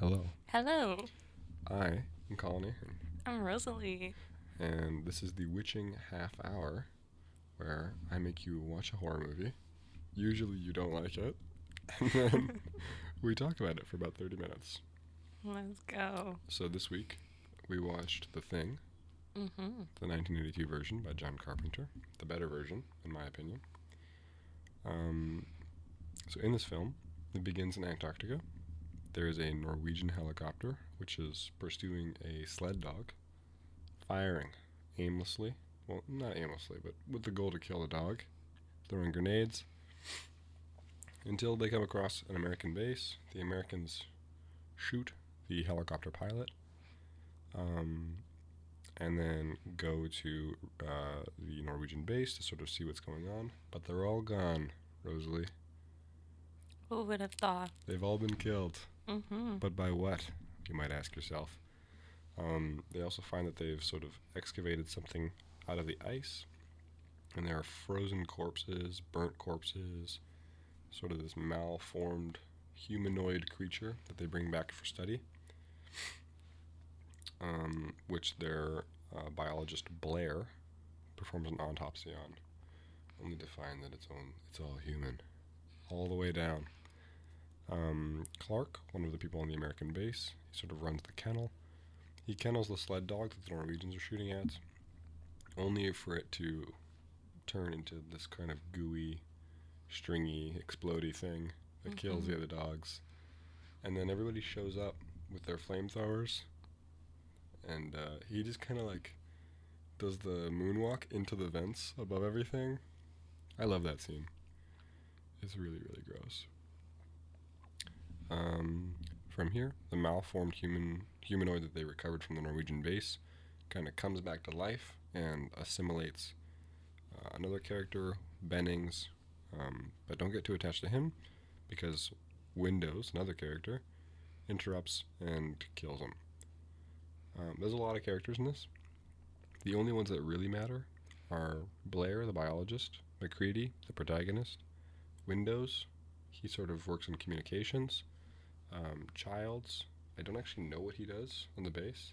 Hello. Hello, I am Colin Ahern, I'm Rosalie. and this is the Witching Half Hour, where I make you watch a horror movie. Usually you don't like it, and then we talk about it for about 30 minutes. Let's go. So this week we watched The Thing, Mm-hmm. the 1982 version by John Carpenter, the better version, in my opinion. Um, so in this film, it begins in Antarctica. There is a Norwegian helicopter which is pursuing a sled dog, firing aimlessly. Well, not aimlessly, but with the goal to kill the dog, throwing grenades. Until they come across an American base, the Americans shoot the helicopter pilot. Um, and then go to uh, the Norwegian base to sort of see what's going on. But they're all gone, Rosalie. Who would have thought? They've all been killed. Mm-hmm. But by what? You might ask yourself. Um, they also find that they've sort of excavated something out of the ice, and there are frozen corpses, burnt corpses, sort of this malformed humanoid creature that they bring back for study. Um, which their uh, biologist Blair performs an autopsy on, only to find that it's it's all human, all the way down. Um, Clark, one of the people on the American base, he sort of runs the kennel. He kennels the sled dog that the Norwegians are shooting at, only for it to turn into this kind of gooey, stringy, explodey thing that kills the other dogs. And then everybody shows up with their flamethrowers, and uh, he just kind of like does the moonwalk into the vents above everything. I love that scene. It's really, really gross. Um, from here, the malformed human humanoid that they recovered from the Norwegian base kind of comes back to life and assimilates uh, another character, Bennings. Um, but don't get too attached to him because Windows, another character, interrupts and kills him. Um, there's a lot of characters in this. The only ones that really matter are Blair, the biologist, McCready, the protagonist, Windows, he sort of works in communications. Um, Childs, I don't actually know what he does on the base.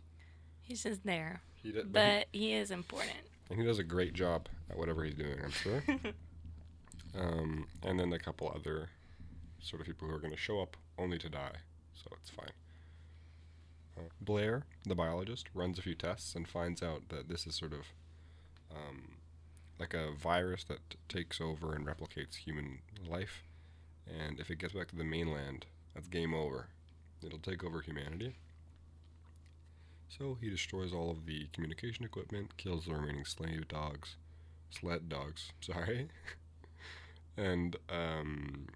He's just there, He does, but he is important. and he does a great job at whatever he's doing, I'm sure. um, and then a couple other sort of people who are going to show up only to die, so it's fine. Uh, Blair, the biologist, runs a few tests and finds out that this is sort of um, like a virus that t- takes over and replicates human life. And if it gets back to the mainland, that's game over. It'll take over humanity. So he destroys all of the communication equipment, kills the remaining slave dogs, sled dogs, sorry, and um,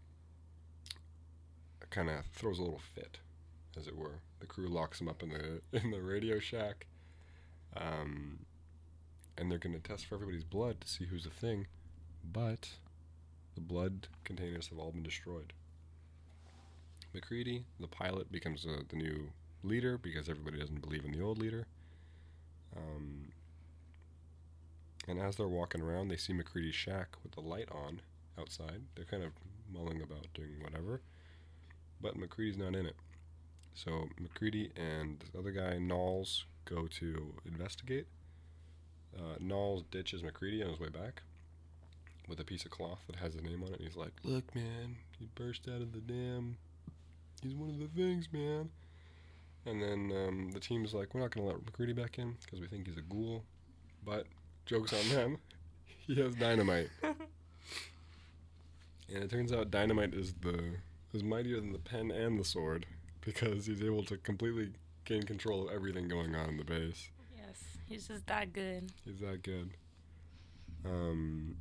kind of throws a little fit, as it were. The crew locks him up in the in the radio shack, um, and they're gonna test for everybody's blood to see who's the thing, but the blood containers have all been destroyed. McCready, the pilot, becomes uh, the new leader because everybody doesn't believe in the old leader. Um, and as they're walking around, they see McCready's shack with the light on outside. They're kind of mulling about doing whatever, but McCready's not in it. So McCready and the other guy, Nauls, go to investigate. Uh, Nauls ditches McCready on his way back with a piece of cloth that has his name on it. And he's like, "Look, man, he burst out of the dam. He's one of the things, man." And then um, the team's like, "We're not gonna let McCready back in because we think he's a ghoul." But jokes on them. he has dynamite, and it turns out dynamite is the is mightier than the pen and the sword because he's able to completely gain control of everything going on in the base. yes, he's just that good. He's that good. Um,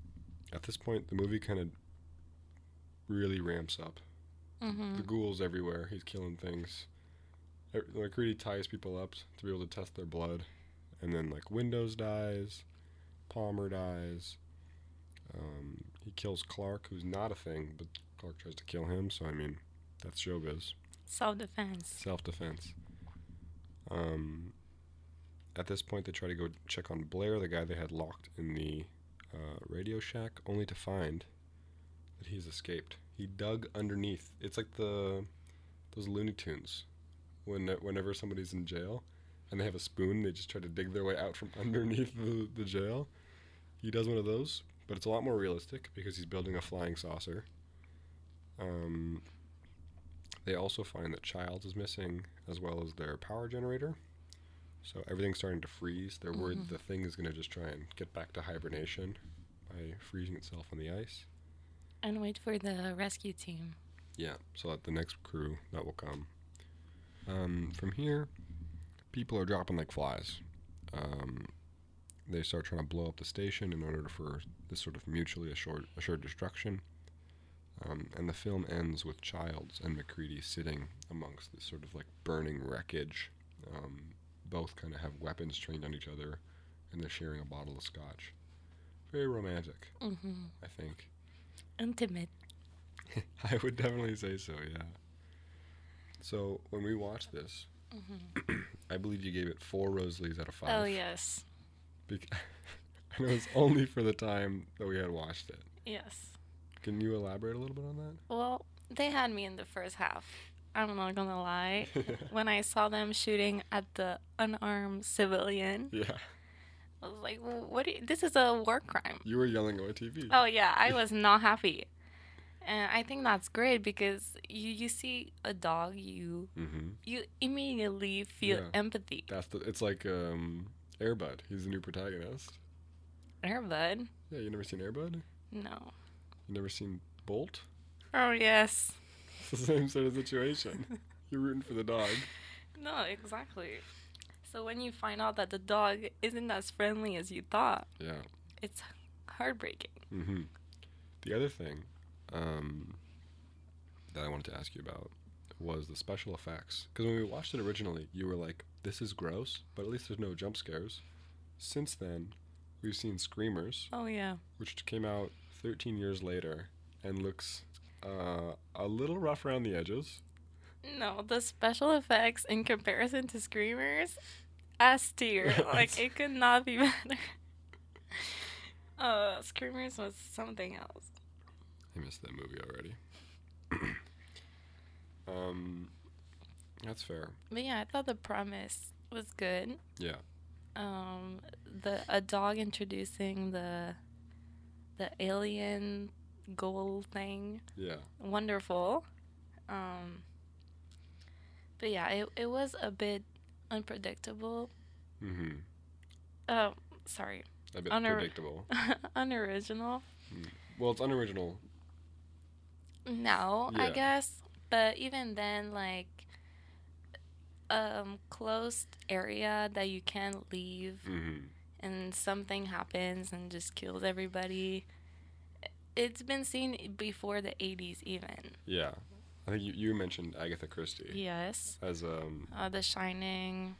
at this point, the movie kind of really ramps up. Mm-hmm. The ghouls everywhere. He's killing things. Like, really ties people up to be able to test their blood, and then like Windows dies, Palmer dies. Um, he kills Clark, who's not a thing, but Clark tries to kill him. So I mean, that's showbiz. Self-defense. Self defense. Um, at this point, they try to go check on Blair, the guy they had locked in the uh, Radio Shack, only to find that he's escaped. He dug underneath. It's like the those Looney Tunes when whenever somebody's in jail and they have a spoon, they just try to dig their way out from underneath the, the jail. He does one of those, but it's a lot more realistic because he's building a flying saucer. Um, they also find that Childs is missing as well as their power generator. So everything's starting to freeze. They're worried Mhm. the thing is going to just try and get back to hibernation by freezing itself on the ice. And wait for the rescue team. Yeah, so that the next crew that will come. Um, from here, people are dropping like flies. Um, they start trying to blow up the station in order for this sort of mutually assured, assured destruction. Um, and the film ends with Childs and McCready sitting amongst this sort of like burning wreckage. Um, both kind of have weapons trained on each other, and they're sharing a bottle of scotch. Very romantic, Mm-hmm. I think. Intimate. I would definitely say so, yeah. So when we watched this, Mm-hmm. I believe you gave it four Rosleys out of five. Oh yes, and it was only for the time that we had watched it. yes. Can you elaborate a little bit on that? Well, they had me in the first half. I'm not gonna lie. when I saw them shooting at the unarmed civilian, yeah, I was like, "What? You, this is a war crime." you were yelling at my TV. Oh yeah, I was not happy, and I think that's great because you you see a dog, you Mm-hmm. you immediately feel Yeah. empathy. That's the. It's like um, Air Bud. He's the new protagonist. Air Bud? Yeah, you never seen Air Bud? No. You never seen Bolt? Oh yes. It's the same sort of situation. You're rooting for the dog. No, exactly. So when you find out that the dog isn't as friendly as you thought, Yeah. it's heartbreaking. Mm-hmm. The other thing um, that I wanted to ask you about was the special effects. Because when we watched it originally, you were like, "This is gross," but at least there's no jump scares. Since then, we've seen Screamers, Oh yeah. which came out 13 years later and looks uh, a little rough around the edges. No, the special effects in comparison to Screamers, S tier. like it could not be better. Uh, Screamers was something else. I missed that movie already. um, that's fair. But yeah, I thought the premise was good. Yeah. Um, the a dog introducing the the alien goal thing, Yeah. wonderful. Um, but yeah, it it was a bit unpredictable. Mm-hmm. Oh, sorry, A bit Unor- predictable. unoriginal. Well, it's unoriginal. No, I guess. But even then, like, um, closed area that you can't leave, Mm-hmm. and something happens and just kills everybody. It's been seen before the '80s, even. Yeah. I think you, you mentioned Agatha Christie Yes. as um. Uh, the Shining.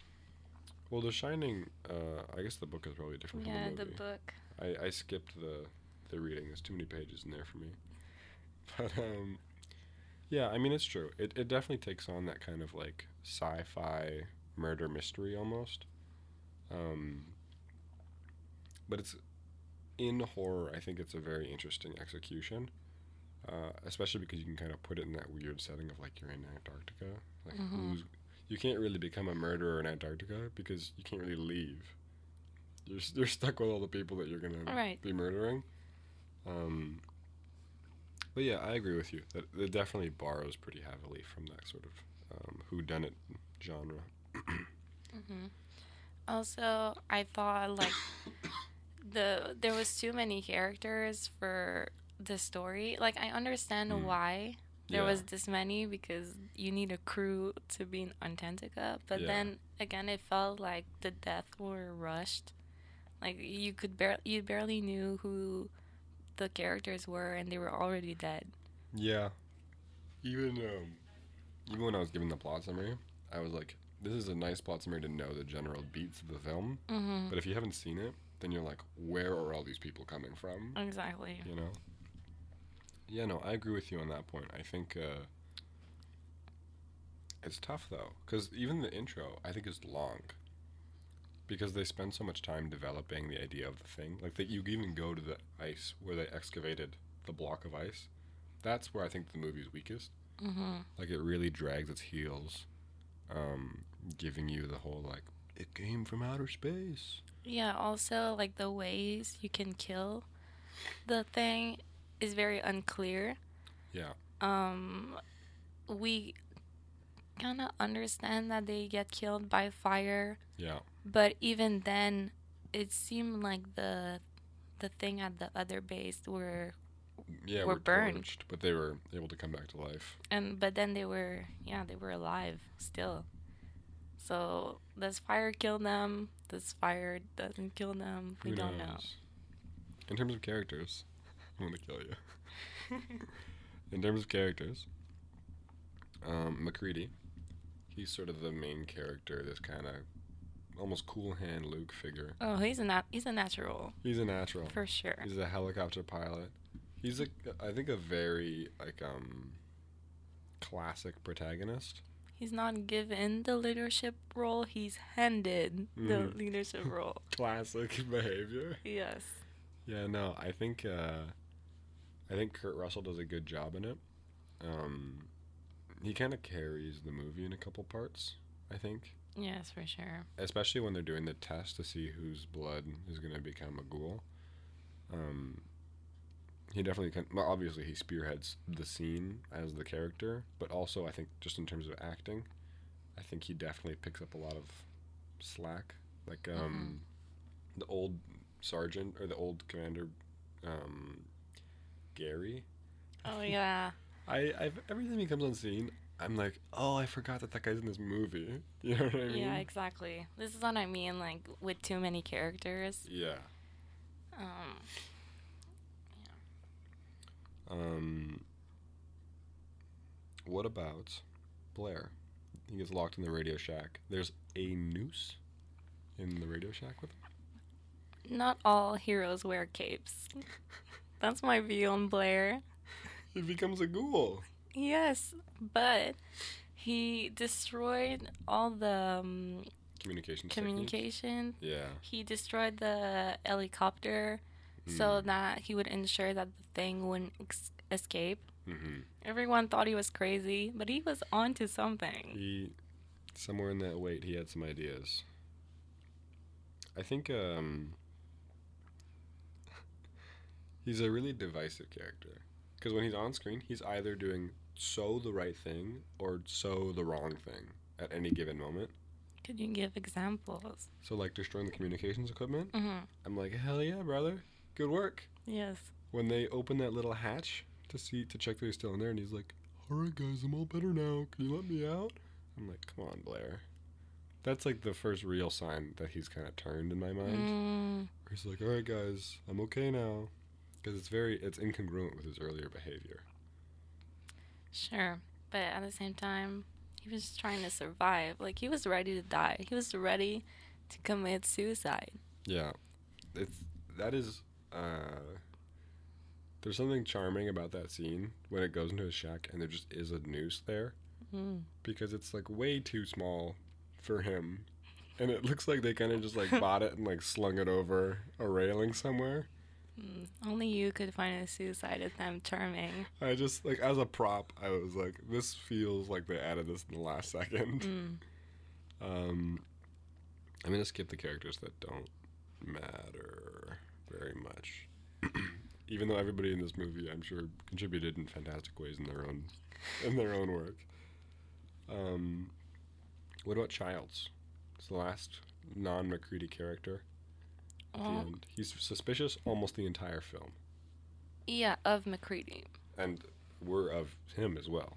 Well, The Shining. Uh, I guess the book is probably different Yeah, from the movie. the book. I, I skipped the the reading. There's too many pages in there for me. But um, yeah. I mean, it's true. It it definitely takes on that kind of like sci-fi murder mystery almost. Um. But it's in horror. I think it's a very interesting execution. Uh, especially because you can kind of put it in that weird setting of like you're in Antarctica. Like Mhm. who's you can't really become a murderer in Antarctica because you can't really leave. You're you're stuck with all the people that you're gonna Right. be murdering. Um, but yeah, I agree with you that it definitely borrows pretty heavily from that sort of um, who done it genre. hmm Also, I thought like the there was too many characters for the story. Like I understand Mm. why there Yeah. was this many because you need a crew to be in Antarctica. But Yeah. then again, it felt like the deaths were rushed. Like you could barely you barely knew who the characters were, and they were already dead. Yeah. Even um, even when I was given the plot summary, I was like, "This is a nice plot summary to know the general beats of the film." hmm But if you haven't seen it, then you're like, "Where are all these people coming from?" Exactly. You know. Yeah, no, I agree with you on that point. I think uh, it's tough though, because even the intro I think is long. Because they spend so much time developing the idea of the thing, like that you even go to the ice where they excavated the block of ice. That's where I think the movie's weakest. hmm Like it really drags its heels um, giving you the whole like it came from outer space. Yeah, also like the ways you can kill the thing is very unclear. Yeah. Um we kind of understand that they get killed by fire, Yeah. but even then it seemed like the the thing at the other base were Yeah, Were were burned. torched, but they were able to come back to life. and but then they were yeah, they were alive still. So does fire kill them? Does fire doesn't kill them? We don't know. In terms of characters, I'm gonna kill you. In terms of characters, um, McCready, he's sort of the main character. This kind of almost cool hand Luke figure. Oh, he's a nat- he's a natural He's a natural. for sure. He's a helicopter pilot. He's a, I think, a very like um, classic protagonist. He's not given the leadership role, he's handed the Mhm. leadership role. Classic behavior. Yes. Yeah, no, I think uh, I think Kurt Russell does a good job in it. Um, he kind of carries the movie in a couple parts. I think, Yes, for sure. especially when they're doing the test to see whose blood is going to become a ghoul. Um, he definitely can. Well, obviously, he spearheads the scene as the character, but also I think just in terms of acting, I think he definitely picks up a lot of slack. Like um, the old sergeant or the old commander, um, Garry. Oh yeah. I I've, every time he comes on scene, I'm like, oh, I forgot that that guy's in this movie. You know what I mean? Yeah, exactly. This is what I mean, like with too many characters. Yeah. Um Um, what about Blair? He gets locked in the Radio Shack. There's a noose in the Radio Shack with him. not all heroes wear capes. That's my view on Blair. He becomes a ghoul. Yes, but he destroyed all the um, Communication. technique. communication. Yeah. He destroyed the helicopter so that he would ensure that the thing wouldn't ex- escape. Mm-hmm. Everyone thought he was crazy, but he was onto something. He somewhere in that wait, he had some ideas. I think um he's a really divisive character because when he's on screen, he's either doing so the right thing or so the wrong thing at any given moment. Could you give examples? So like destroying the communications equipment, hmm I'm like, "Hell yeah, brother. Good work." Yes. When they open that little hatch to see to check that he's still in there and he's like, "All right, guys, I'm all better now. Can you let me out?" I'm like, "Come on, Blair." That's like the first real sign that he's kind of turned in my mind. Mm, He's like, "All right, guys, I'm okay now," because it's very it's incongruent with his earlier behavior. sure. But at the same time, he was trying to survive. Like, he was ready to die. He was ready to commit suicide. Yeah, it's that is. uh There's something charming about that scene when it goes into his shack and there just is a noose there Mm. because it's like way too small for him, and it looks like they kind of just like bought it and like slung it over a railing somewhere. Mm. Only you could find a suicide attempt charming. I just like as a prop, I was like, this feels like they added this in the last second. Mm. Um, I'm gonna skip the characters that don't matter very much. Even though everybody in this movie, I'm sure, contributed in fantastic ways in their own in their own work. Um, what about Childs? It's the last non-McCready character. Um, well, end. He's suspicious almost the entire film, yeah, of McCready. and we're of him as well.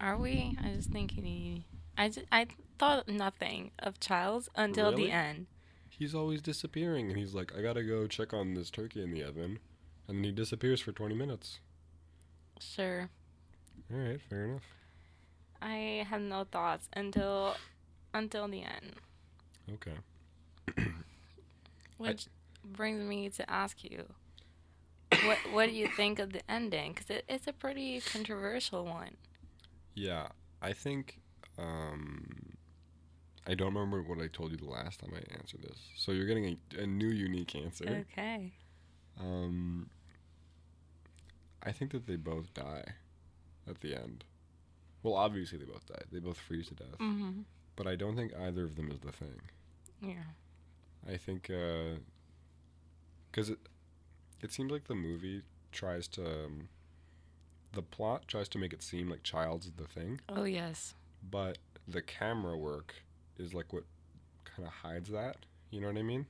Are we? I just think he. I, just, I thought nothing of Childs until Really? the end. He's always disappearing, and he's like, "I gotta go check on this turkey in the oven," and then he disappears for 20 minutes. Sure. All right, fair enough. I had no thoughts until until the end. Okay. Which brings me to ask you, what what do you think of the ending? Because it, it's a pretty controversial one. Yeah, I think um, I don't remember what I told you the last time I answered this. So you're getting a, a new unique answer. Okay. Um, I think that they both die at the end. Well, obviously they both die. They both freeze to death. Mm-hmm. But I don't think either of them is the thing. Yeah. I think because it it seems like the movie tries to um, the plot tries to make it seem like Child's the thing, Oh yes. but the camera work is like what kind of hides that. You know what I mean?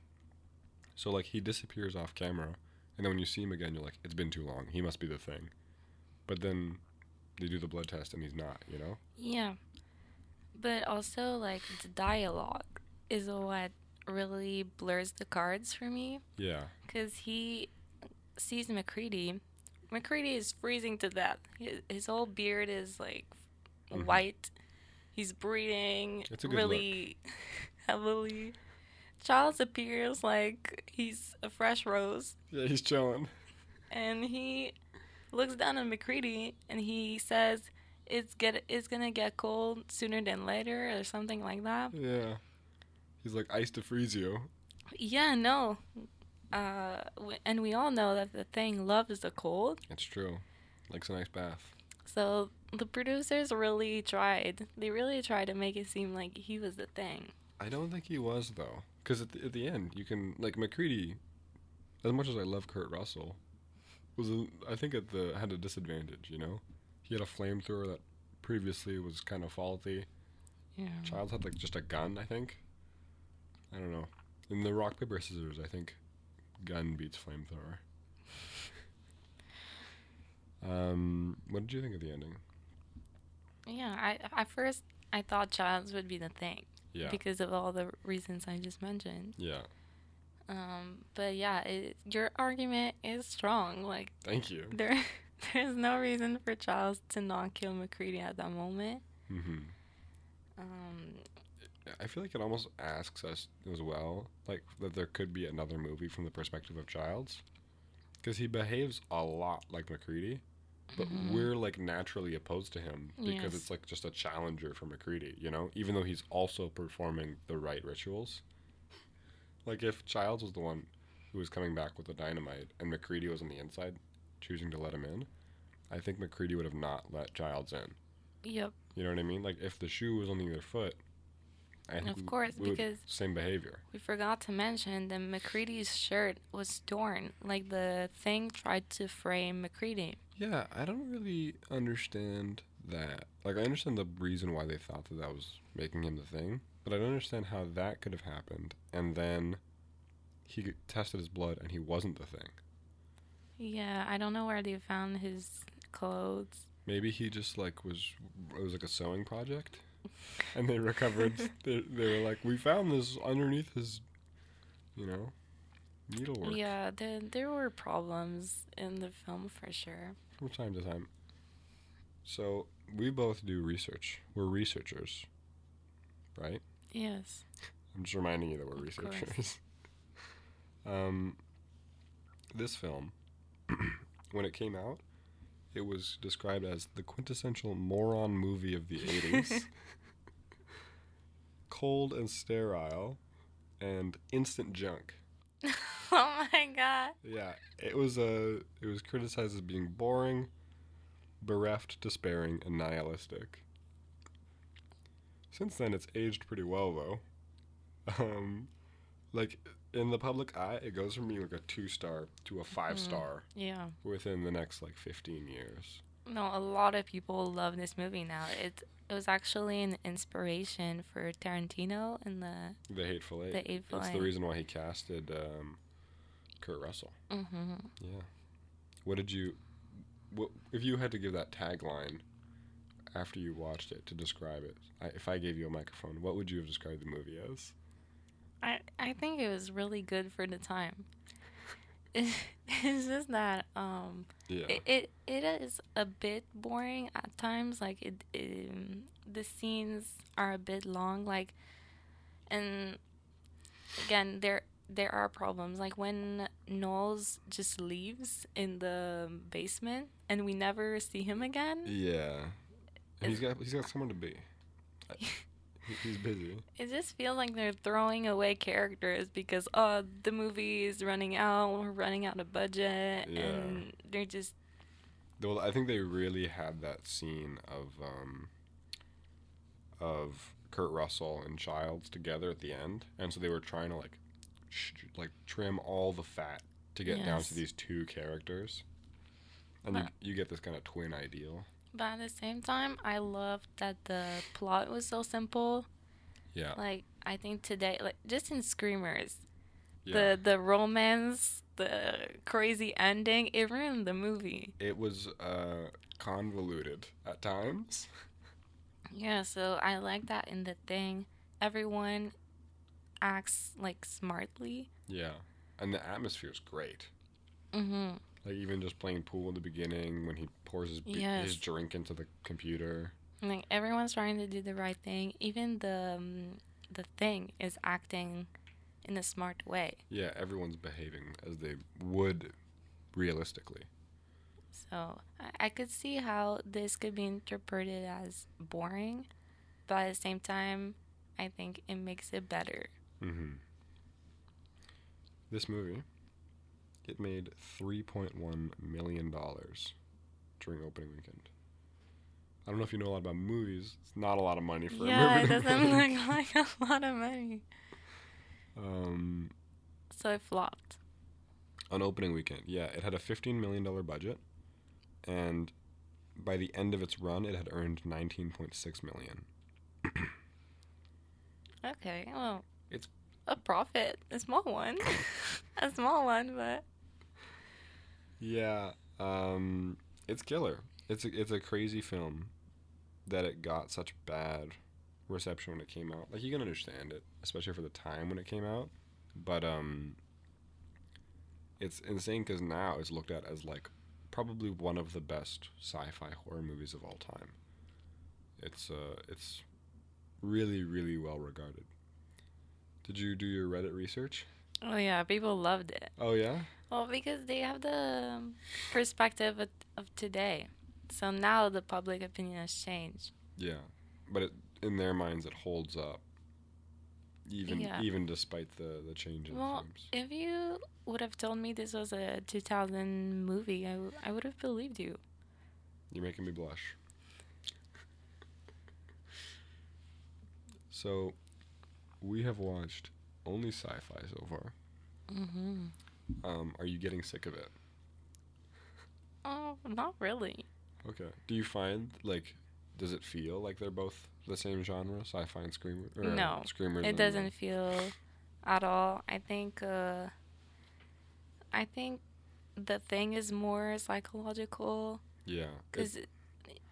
So like he disappears off camera, and then when you see him again, you're like, it's been too long. He must be the thing. But then they do the blood test, and he's not. You know? Yeah. But also like the dialogue is what really blurs the cards for me Yeah. because he sees McCready. McCready is freezing to death. His, his whole beard is like Mhm. white. He's breathing It's a good really heavily. Charles appears like he's a fresh rose, Yeah, he's chilling. and he looks down at McCready and he says, "It's get it's gonna get cold sooner than later," or something like that. Yeah. He's like ice to freeze you. Yeah, no. Uh, w- and we all know that the thing loves the cold. It's true. Likes a nice bath. So the producers really tried. They really tried to make it seem like he was the thing. I don't think he was though, because at the, at the end you can like McCready. As much as I love Kurt Russell, was a, I think at the had a disadvantage. You know, he had a flamethrower that previously was kind of faulty. Yeah. Childs had like just a gun. I think. I don't know. In the rock paper scissors, I think gun beats flamethrower. um, what did you think of the ending? Yeah. I at first I thought Childs would be the thing Yeah. because of all the reasons I just mentioned. yeah. Um, but yeah, it, your argument is strong. Like Thank you. there, there's no reason for Charles to not kill McCready at that moment. Mm-hmm. Um, I feel like it almost asks us as well, like that there could be another movie from the perspective of Childs, because he behaves a lot like Macready, but mhm. we're like naturally opposed to him because Yes. it's like just a challenger for Macready, you know. Even though he's also performing the right rituals, like if Childs was the one who was coming back with the dynamite and Macready was on the inside, choosing to let him in, I think Macready would have not let Childs in. Yep. You know what I mean? Like if the shoe was on the other foot, Think Of course, we because- same behavior. We forgot to mention that McCready's shirt was torn. Like the thing tried to frame McCready. Yeah, I don't really understand that. Like I understand the reason why they thought that that was making him the thing, but I don't understand how that could have happened. And then he tested his blood and he wasn't the thing. Yeah, I don't know where they found his clothes. Maybe he just like was it was like a sewing project, and they recovered. they, they were like, we found this underneath his, you know, needlework Yeah, there there were problems in the film for sure. from time to time. So we both do research. We're researchers, right? Yes. I'm just reminding you that we're Of researchers. um, this film, when it came out, it was described as the quintessential moron movie of the 80s. Cold and sterile, and instant junk. oh my god. Yeah, it was uh, it was criticized as being boring, bereft, despairing, and nihilistic. Since then, it's aged pretty well, though. Um, like in the public eye, it goes from being like a two star to a five star Yeah. within the next like fifteen years. No, a lot of people love this movie now. It it was actually an inspiration for Tarantino in the The Hateful Eight. the Hateful it's Eight. the reason why he casted um, Kurt Russell. Mm-hmm. Yeah. What did you? What if you had to give that tagline after you watched it to describe it? I, if I gave you a microphone, what would you have described the movie as? I think it was really good for the time. it's just that um Yeah. it, it it is a bit boring at times like it, um, the scenes are a bit long like and again there there are problems like when Nauls just leaves in the basement and we never see him again yeah. And he's got he's got someone to be. He's busy. it just feels like they're throwing away characters because oh the movie is running out we're running out of budget Yeah. and they're just Well, I think they really had that scene of um, of Kurt Russell and Childs together at the end, and so they were trying to like, sh- like trim all the fat to get down to these two characters, and you you get this kind of twin ideal. But at the same time, I loved that the plot was so simple. Yeah, Like I think today, like just in Screamers, yeah. the the romance, the crazy ending, it ruined the movie. it was uh, convoluted at times. Yeah, so I like that in the thing. Everyone acts like smartly. Yeah, and the atmosphere is great. Mm-hmm. Like even just playing pool in the beginning when he pours his Yes. his drink into the computer. Like everyone's trying to do the right thing. Even the um, the thing is acting in a smart way. Yeah, everyone's behaving as they would realistically. So I, I could see how this could be interpreted as boring, but at the same time, I think it makes it better. Mm-hmm. This movie, it made three point one million dollars during opening weekend. I don't know if you know a lot about movies. It's not a lot of money for yeah, a movie. it doesn't look like a lot of money. Um, So it flopped. on opening weekend, yeah, it had a fifteen million dollar budget, and by the end of its run, it had earned 19.6 million. Okay, well, It's- a profit, a small one, a small one, but Yeah, um, it's killer. It's a, it's a crazy film that it got such bad reception when it came out. Like you can understand it, especially for the time when it came out, but um, it's insane because now it's looked at as like probably one of the best sci-fi horror movies of all time. It's uh, it's really really well regarded. Did you do your Reddit research? oh yeah, people loved it. Oh yeah. Well, because they have the perspective of, of today. So now the public opinion has changed. Yeah, but it, in their minds, it holds up. Even Yeah. even despite the the change in Well. If you would have told me this was a 2000 movie, I, w- I would have believed you. You're making me blush. So, we have watched only sci-fi so far. Mm-hmm. Um, are you getting sick of it? Oh, not really. Okay. Do you find like, does it feel like they're both the same genre, sci-fi and screamer? Or No, screamers. It doesn't feel at all. I think uh I think the thing is more psychological Yeah. it- cuz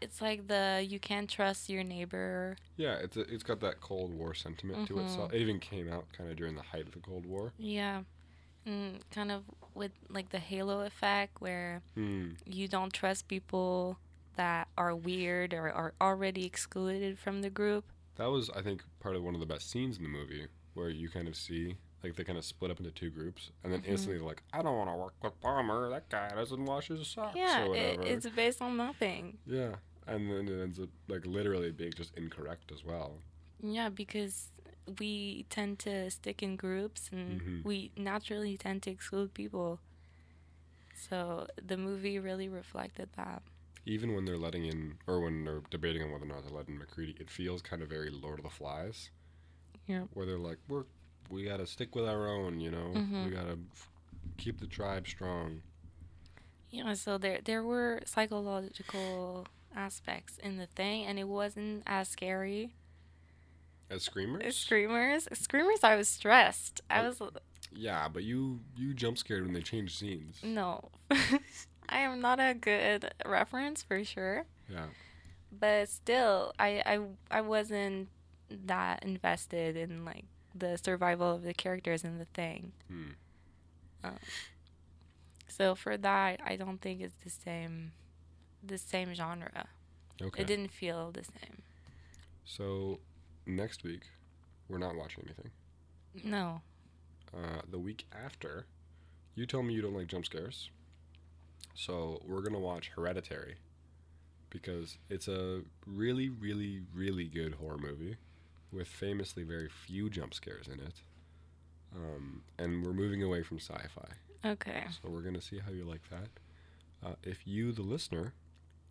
it's like the you can't trust your neighbor. yeah. It's a, it's got that Cold War sentiment to it. So Mhm. it even came out kind of during the height of the Cold War. Yeah. And kind of with like the halo effect where Hmm. you don't trust people that are weird or are already excluded from the group. That was, I think, part of one of the best scenes in the movie, where you kind of see, like, they kind of split up into two groups, and then Mhm. instantly they're like, "I don't want to work with Palmer. That guy doesn't wash his socks yeah, or it, it's based on nothing. yeah, and then it ends up like literally being just incorrect as well. Yeah, because we tend to stick in groups and Mhm. we naturally tend to exclude people. So the movie really reflected that. Even when they're letting in, or when they're debating on whether or not to let in McCready, it feels kind of very Lord of the Flies. Yeah. Where they're like, "We're we gotta stick with our own, you know. Mhm. We gotta f- keep the tribe strong." Yeah, so there there were psychological aspects in the thing and it wasn't as scary As screamers. Screamers, screamers. I was stressed. I Oh. was yeah, but you you jump scared when they change scenes. no. I am not a good reference for sure, Yeah. but still, I I I wasn't that invested in like the survival of the characters and the thing. Hmm. So for that, I don't think it's the same, the same genre. Okay. It didn't feel the same. So next week, we're not watching anything. No. Uh, the week after, you tell me you don't like jump scares. So we're gonna watch Hereditary because it's a really, really, really good horror movie with famously very few jump scares in it. Um, and we're moving away from sci-fi, Okay. so we're gonna see how you like that. Uh, if you, the listener,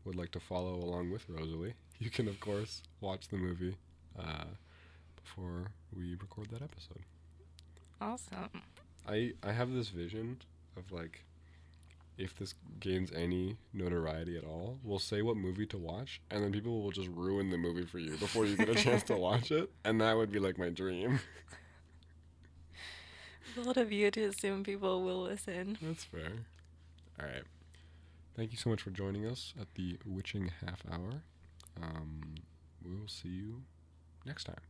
would like to follow along with Rosalie, you can of course watch the movie uh, before we record that episode. Awesome. I I have this vision of like if this gains any notoriety at all, we'll say what movie to watch, and then people will just ruin the movie for you before you get a chance to watch it, and that would be like my dream. A lot of you to assume people will listen. That's fair. All right. Thank you so much for joining us at the Witching Half Hour. Um, we will see you next time.